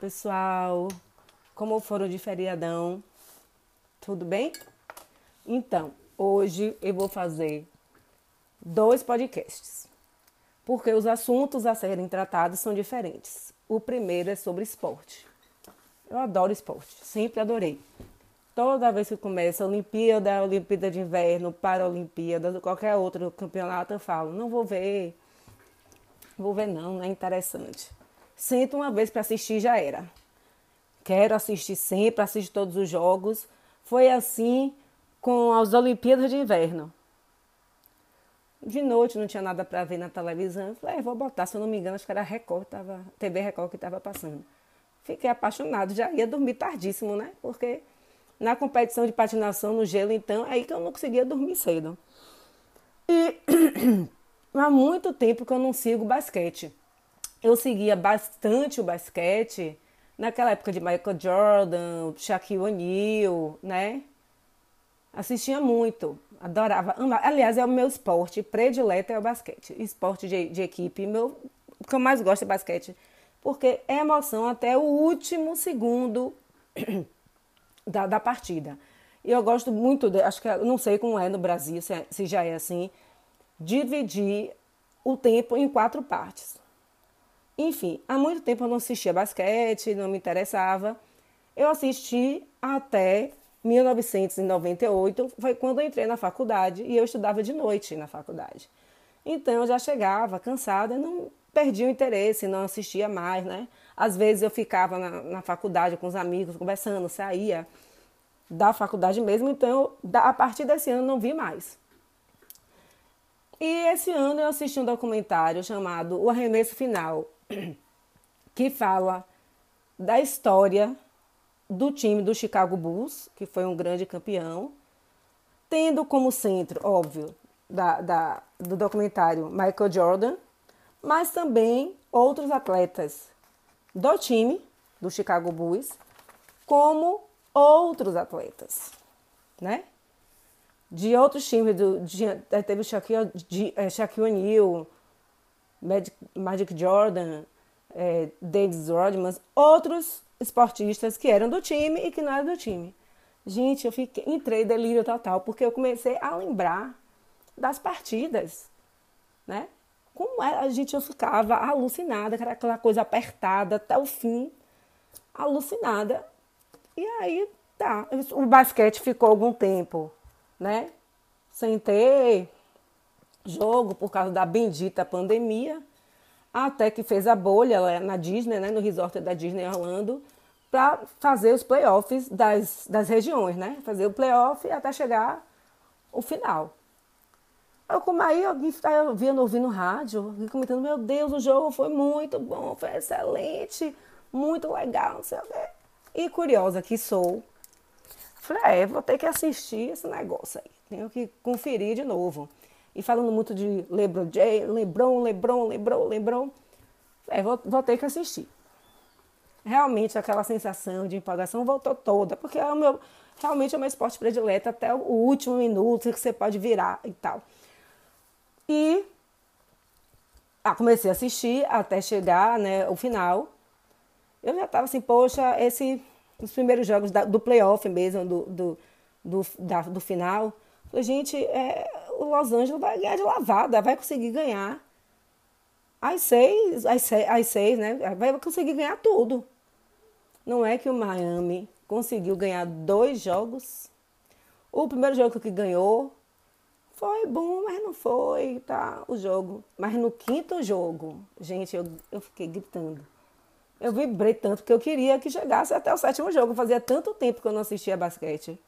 pessoal. Como foram de feriadão? Tudo bem? Então, hoje eu vou fazer dois podcasts, porque os assuntos a serem tratados são diferentes. O primeiro é sobre esporte. Eu adoro esporte, sempre adorei. Toda vez que começa a Olimpíada, Olimpíada de Inverno, Paralimpíada, qualquer outro campeonato, eu falo, não vou ver, vou ver não, não é interessante. Sento uma vez para assistir já era. Quero assistir sempre, assisto todos os jogos. Foi assim com as Olimpíadas de Inverno. De noite não tinha nada para ver na televisão. Falei, é, vou botar, se eu não me engano, acho que era Record, tava, TV Record que estava passando. Fiquei apaixonado, já ia dormir tardíssimo, né? Porque na competição de patinação no gelo, então, é aí que eu não conseguia dormir cedo. E há muito tempo que eu não sigo basquete eu seguia bastante o basquete naquela época de Michael Jordan, Shaquille O'Neal, né? Assistia muito, adorava, amava. Aliás, é o meu esporte predileto é o basquete, esporte de, de equipe. Meu, o que eu mais gosto é basquete, porque é emoção até o último segundo da, da partida. E eu gosto muito, de, acho que não sei como é no Brasil, se, é, se já é assim, dividir o tempo em quatro partes. Enfim, há muito tempo eu não assistia basquete, não me interessava. Eu assisti até 1998, foi quando eu entrei na faculdade e eu estudava de noite na faculdade. Então eu já chegava cansada, não perdia o interesse, não assistia mais, né? Às vezes eu ficava na, na faculdade com os amigos, conversando, saía da faculdade mesmo, então a partir desse ano não vi mais. E esse ano eu assisti um documentário chamado O Arremesso Final, que fala da história do time do Chicago Bulls, que foi um grande campeão, tendo como centro, óbvio, da, da, do documentário Michael Jordan, mas também outros atletas do time do Chicago Bulls, como outros atletas, né? De outros times, do, de, teve Shaquille, é, Shaquille O'Neal, Magic, Magic Jordan, é, Dennis Rodman, outros esportistas que eram do time e que não eram do time. Gente, eu fiquei, entrei delírio total, porque eu comecei a lembrar das partidas, né? Como era, a gente eu ficava alucinada, era aquela coisa apertada até o fim, alucinada. E aí, tá, o basquete ficou algum tempo, né? Sem ter jogo por causa da bendita pandemia, até que fez a bolha na Disney, né, no resort da Disney Orlando, para fazer os playoffs das, das regiões, né? Fazer o playoff até chegar o final. Eu, como aí eu via ouvindo rádio, comentando, meu Deus, o jogo foi muito bom, foi excelente, muito legal, não sei o quê. E curiosa que sou, falei, é, vou ter que assistir esse negócio aí. Tenho que conferir de novo e falando muito de LeBron James, LeBron, LeBron, LeBron, LeBron, é, vou, vou ter que assistir. Realmente aquela sensação de empolgação voltou toda, porque é o meu, realmente é o meu esporte predileto até o último minuto que você pode virar e tal. E ah, comecei a assistir até chegar né, o final. Eu já estava assim, poxa, esse, os primeiros jogos da, do playoff mesmo, do, do, do, da, do final. Falei, gente, é, Los Angeles vai ganhar de lavada, vai conseguir ganhar. As seis, as seis, as seis, né? Vai conseguir ganhar tudo. Não é que o Miami conseguiu ganhar dois jogos. O primeiro jogo que ganhou foi bom, mas não foi, tá? O jogo. Mas no quinto jogo, gente, eu, eu fiquei gritando. Eu vibrei tanto que eu queria que chegasse até o sétimo jogo. Fazia tanto tempo que eu não assistia basquete.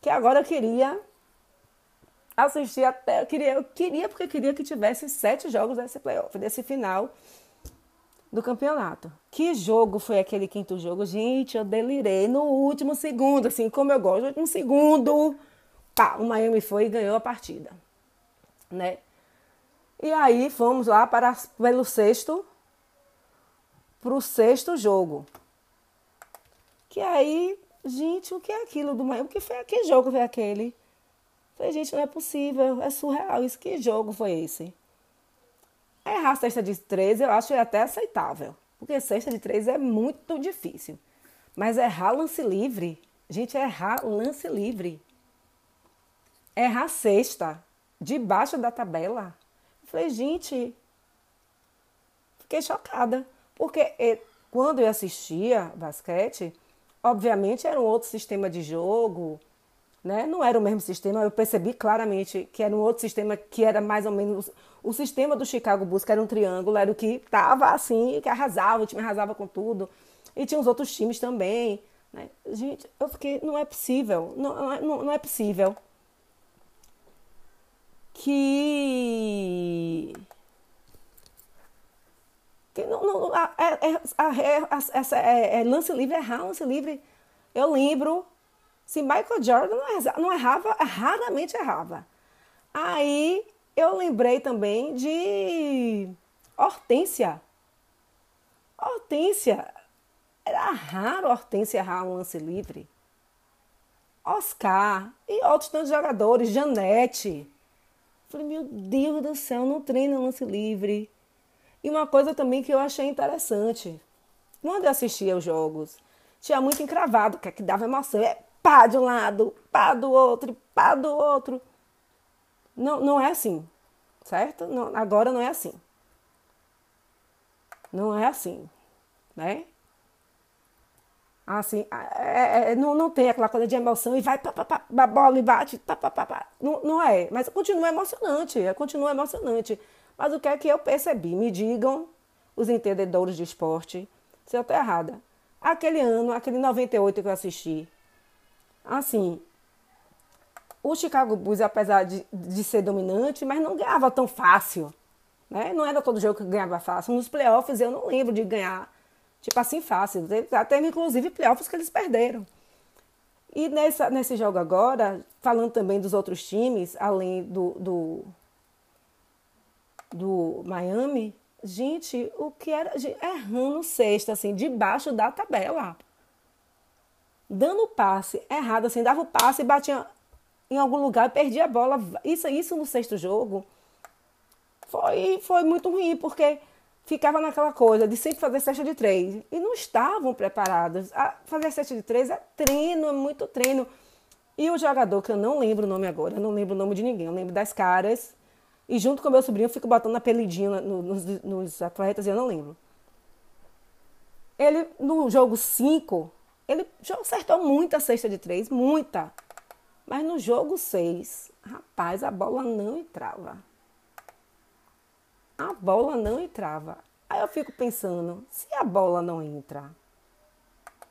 Que agora eu queria assisti até. Eu queria, eu queria porque queria que tivesse sete jogos desse playoff, desse final do campeonato. Que jogo foi aquele quinto jogo? Gente, eu delirei no último segundo, assim, como eu gosto, no último segundo. Pá, o Miami foi e ganhou a partida, né? E aí fomos lá para pelo sexto, para o sexto jogo. Que aí, gente, o que é aquilo do Miami? O que foi aquele jogo? Foi aquele? Falei, gente, não é possível, é surreal. Isso que jogo foi esse? Errar a cesta de 13 eu acho até aceitável. Porque cesta de três é muito difícil. Mas errar lance livre, gente, errar lance livre. Errar cesta, debaixo da tabela. Falei, gente, fiquei chocada. Porque quando eu assistia basquete, obviamente era um outro sistema de jogo, né? Não era o mesmo sistema, eu percebi claramente que era um outro sistema que era mais ou menos o sistema do Chicago Bulls, que era um triângulo, era o que estava assim, que arrasava, o time arrasava com tudo. E tinha os outros times também. Né? Gente, eu fiquei, não é possível, não, não, é, não, é possível que que não, não é, é, é, é, lance livre, errar lance livre. Eu lembro se Michael Jordan não errava, raramente errava. Aí eu lembrei também de Hortência. Hortência. Era raro Hortência errar um lance livre. Oscar e outros tantos jogadores, Janete. Falei, meu Deus do céu, não treina lance livre. E uma coisa também que eu achei interessante. Quando eu assistia os jogos, tinha muito encravado, que, é que dava emoção. É pá de um lado, pá do outro, pá do outro. Não, não é assim, certo? Não, agora não é assim. Não é assim, né? Assim, é, é, não, não tem aquela coisa de emoção e vai, pá, pá, pá, a bola e bate, pá, pá, pá, pá. Não, não é, mas continua emocionante, é, continua emocionante. Mas o que é que eu percebi? Me digam, os entendedores de esporte, se eu estou errada. Aquele ano, aquele 98 que eu assisti, assim, o Chicago Bulls, apesar de, de ser dominante, mas não ganhava tão fácil. Né? Não era todo jogo que ganhava fácil. Nos playoffs eu não lembro de ganhar, tipo assim, fácil. Até inclusive playoffs que eles perderam. E nessa, nesse jogo agora, falando também dos outros times, além do, do, do Miami, gente, o que era. Errando sexta, assim, debaixo da tabela dando o passe errado, assim, dava o passe e batia em algum lugar perdia a bola. Isso, isso no sexto jogo foi, foi muito ruim, porque ficava naquela coisa de sempre fazer cesta de três. E não estavam preparados. A fazer cesta de três é treino, é muito treino. E o jogador, que eu não lembro o nome agora, eu não lembro o nome de ninguém, eu lembro das caras. E junto com meu sobrinho, eu fico botando apelidinho nos, nos atletas e eu não lembro. Ele, no jogo 5, ele já acertou muita cesta de três, muita. Mas no jogo 6, rapaz, a bola não entrava. A bola não entrava. Aí eu fico pensando, se a bola não entra,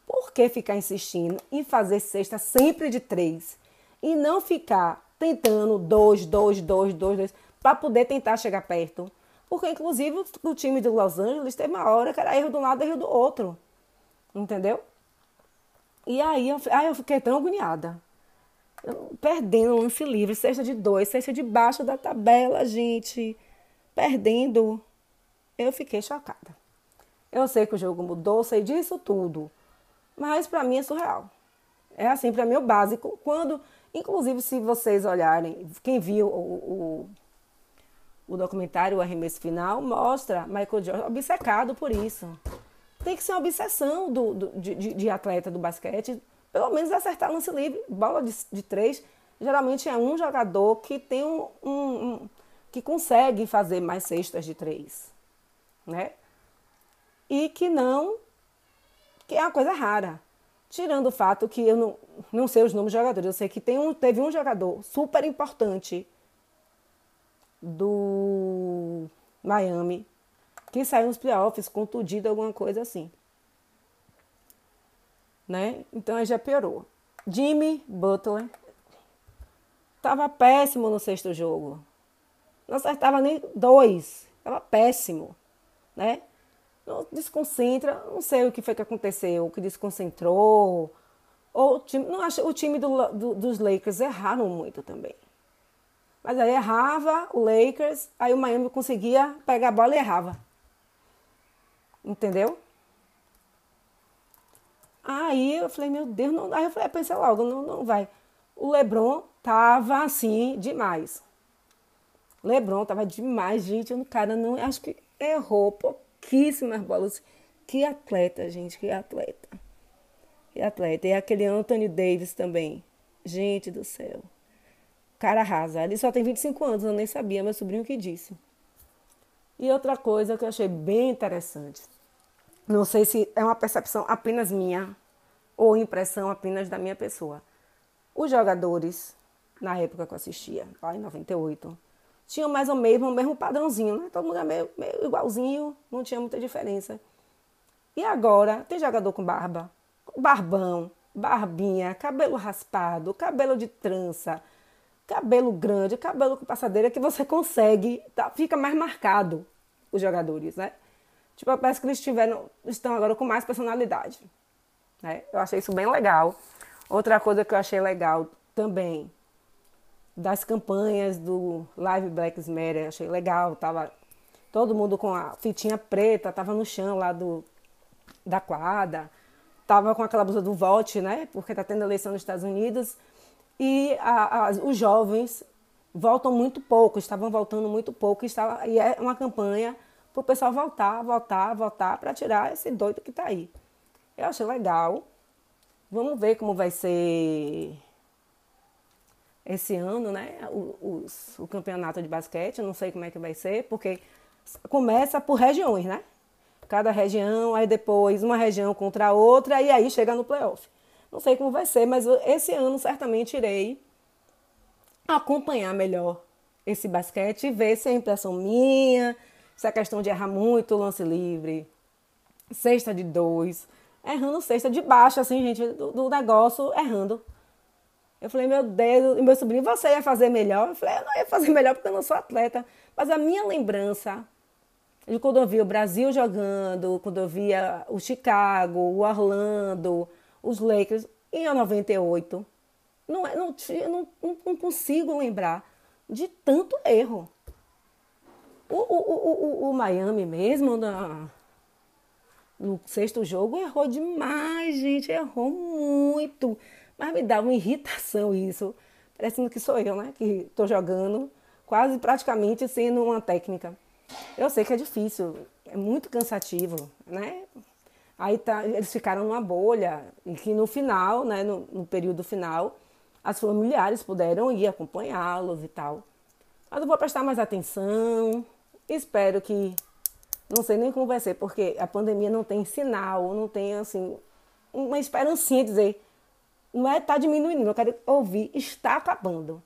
por que ficar insistindo em fazer cesta sempre de três? E não ficar tentando dois, dois, dois, dois, dois, para poder tentar chegar perto? Porque, inclusive, o time de Los Angeles teve uma hora que era erro de um lado e erro do outro. Entendeu? E aí eu, aí eu fiquei tão agoniada. Perdendo o lance livre, cesta de dois, cesta debaixo da tabela, gente. Perdendo. Eu fiquei chocada. Eu sei que o jogo mudou, sei disso tudo. Mas para mim é surreal. É assim, para mim é o básico. Quando, inclusive, se vocês olharem, quem viu o, o, o documentário O Arremesso Final, mostra Michael Jordan obcecado por isso tem que ser uma obsessão do, do de, de, atleta do basquete, pelo menos acertar lance livre, bola de, de três. Geralmente é um jogador que tem um, um, um, que consegue fazer mais cestas de três, né? E que não, que é uma coisa rara. Tirando o fato que eu não, não sei os nomes de jogadores, eu sei que tem um, teve um jogador super importante do Miami que saiu nos playoffs contundido, alguma coisa assim. Né? Então já piorou. Jimmy Butler estava péssimo no sexto jogo. Não acertava nem dois. Estava péssimo. Né? Não desconcentra. Não sei o que foi que aconteceu, o que desconcentrou. Ou o time, não acho, o time do, do, dos Lakers erraram muito também. Mas aí errava o Lakers, aí o Miami conseguia pegar a bola e errava. Entendeu? Aí eu falei, meu Deus, não Aí eu falei, pensei logo, não, não vai. O Lebron tava assim demais. Lebron tava demais, gente. O cara não, acho que errou pouquíssimas bolas. que atleta, gente, que atleta. Que atleta. E aquele Anthony Davis também. Gente do céu. Cara arrasa. Ele só tem 25 anos, eu nem sabia, meu sobrinho que disse. E outra coisa que eu achei bem interessante. Não sei se é uma percepção apenas minha ou impressão apenas da minha pessoa. Os jogadores, na época que eu assistia, lá em 98, tinham mais ou menos o mesmo padrãozinho, né? Todo mundo é meio, meio igualzinho, não tinha muita diferença. E agora, tem jogador com barba, barbão, barbinha, cabelo raspado, cabelo de trança, cabelo grande, cabelo com passadeira, que você consegue, tá, fica mais marcado os jogadores, né? Tipo, parece que eles tiveram, estão agora com mais personalidade. Né? Eu achei isso bem legal. Outra coisa que eu achei legal também, das campanhas do Live Black Matter, achei legal, tava todo mundo com a fitinha preta, tava no chão lá do, da quadra, tava com aquela blusa do vote, né? Porque tá tendo eleição nos Estados Unidos e a, a, os jovens voltam muito pouco, estavam voltando muito pouco estava, e é uma campanha para o pessoal voltar, voltar, voltar para tirar esse doido que está aí. Eu achei legal. Vamos ver como vai ser esse ano, né? O, o campeonato de basquete. Eu não sei como é que vai ser, porque começa por regiões, né? Cada região, aí depois uma região contra a outra, e aí chega no playoff. Não sei como vai ser, mas esse ano certamente irei acompanhar melhor esse basquete e ver se é impressão minha, se é questão de errar muito lance livre, cesta de dois, errando cesta de baixo, assim, gente, do, do negócio, errando. Eu falei, meu Deus, e meu sobrinho, você ia fazer melhor? Eu falei, eu não ia fazer melhor porque eu não sou atleta. Mas a minha lembrança de quando eu via o Brasil jogando, quando eu via o Chicago, o Orlando, os Lakers, em 98, não, é, não, não, não consigo lembrar de tanto erro. O, o, o, o, Miami mesmo, na, no sexto jogo, errou demais, gente. Errou muito. Mas me dá uma irritação isso. Parecendo que sou eu, né? Que estou jogando quase praticamente sendo uma técnica. Eu sei que é difícil, é muito cansativo, né? Aí tá, eles ficaram numa bolha e que no final, né, no, no período final, as familiares puderam ir acompanhá-los e tal. Mas eu vou prestar mais atenção. Espero que. Não sei nem como vai ser, porque a pandemia não tem sinal, não tem assim. Uma esperancinha de dizer. Não é tá diminuindo, eu quero ouvir, está acabando.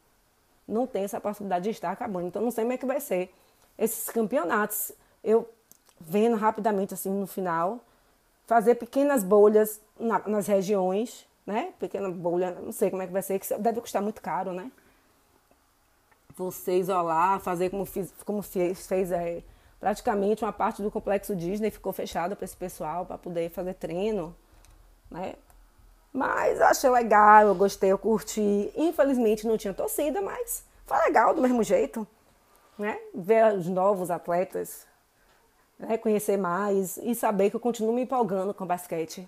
Não tem essa possibilidade de estar acabando. Então não sei como é que vai ser. Esses campeonatos, eu vendo rapidamente assim no final, fazer pequenas bolhas na, nas regiões né? Pequena bolha, não sei como é que vai ser, que deve custar muito caro, né? Você isolar, fazer como, fiz, como fez, fez é, praticamente uma parte do complexo Disney ficou fechada para esse pessoal, para poder fazer treino, né? Mas achei legal, eu gostei, eu curti. Infelizmente não tinha torcida, mas foi legal do mesmo jeito, né? Ver os novos atletas, né? conhecer mais e saber que eu continuo me empolgando com basquete.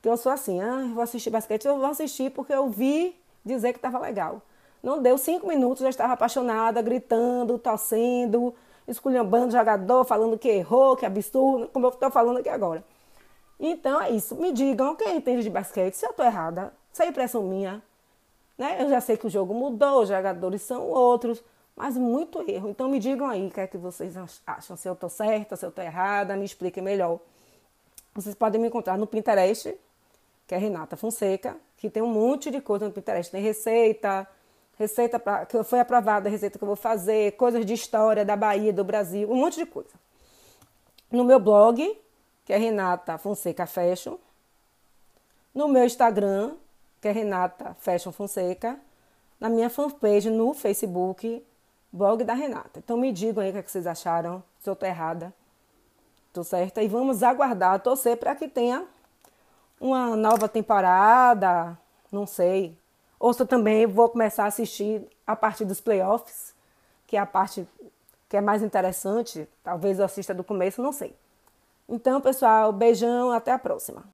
Que eu sou assim, ah, vou assistir basquete, eu vou assistir porque eu vi dizer que estava legal. Não deu cinco minutos, já estava apaixonada, gritando, torcendo, esculhambando o jogador, falando que errou, que absurdo, como eu estou falando aqui agora. Então é isso. Me digam quem entende de basquete, se eu estou errada, se é impressão minha. Né? Eu já sei que o jogo mudou, os jogadores são outros, mas muito erro. Então me digam aí o que é que vocês acham, se eu estou certa, se eu estou errada, me expliquem melhor. Vocês podem me encontrar no Pinterest, que é Renata Fonseca, que tem um monte de coisa no Pinterest. Tem receita, receita pra, que foi aprovada, a receita que eu vou fazer, coisas de história da Bahia, do Brasil, um monte de coisa. No meu blog, que é Renata Fonseca Fashion. No meu Instagram, que é Renata Fashion Fonseca. Na minha fanpage no Facebook, blog da Renata. Então me digam aí o que, é que vocês acharam, se eu estou errada. Estou certa? E vamos aguardar, torcer para que tenha uma nova temporada, não sei. Ou se eu também vou começar a assistir a partir dos playoffs, que é a parte que é mais interessante. Talvez eu assista do começo, não sei. Então, pessoal, beijão, até a próxima.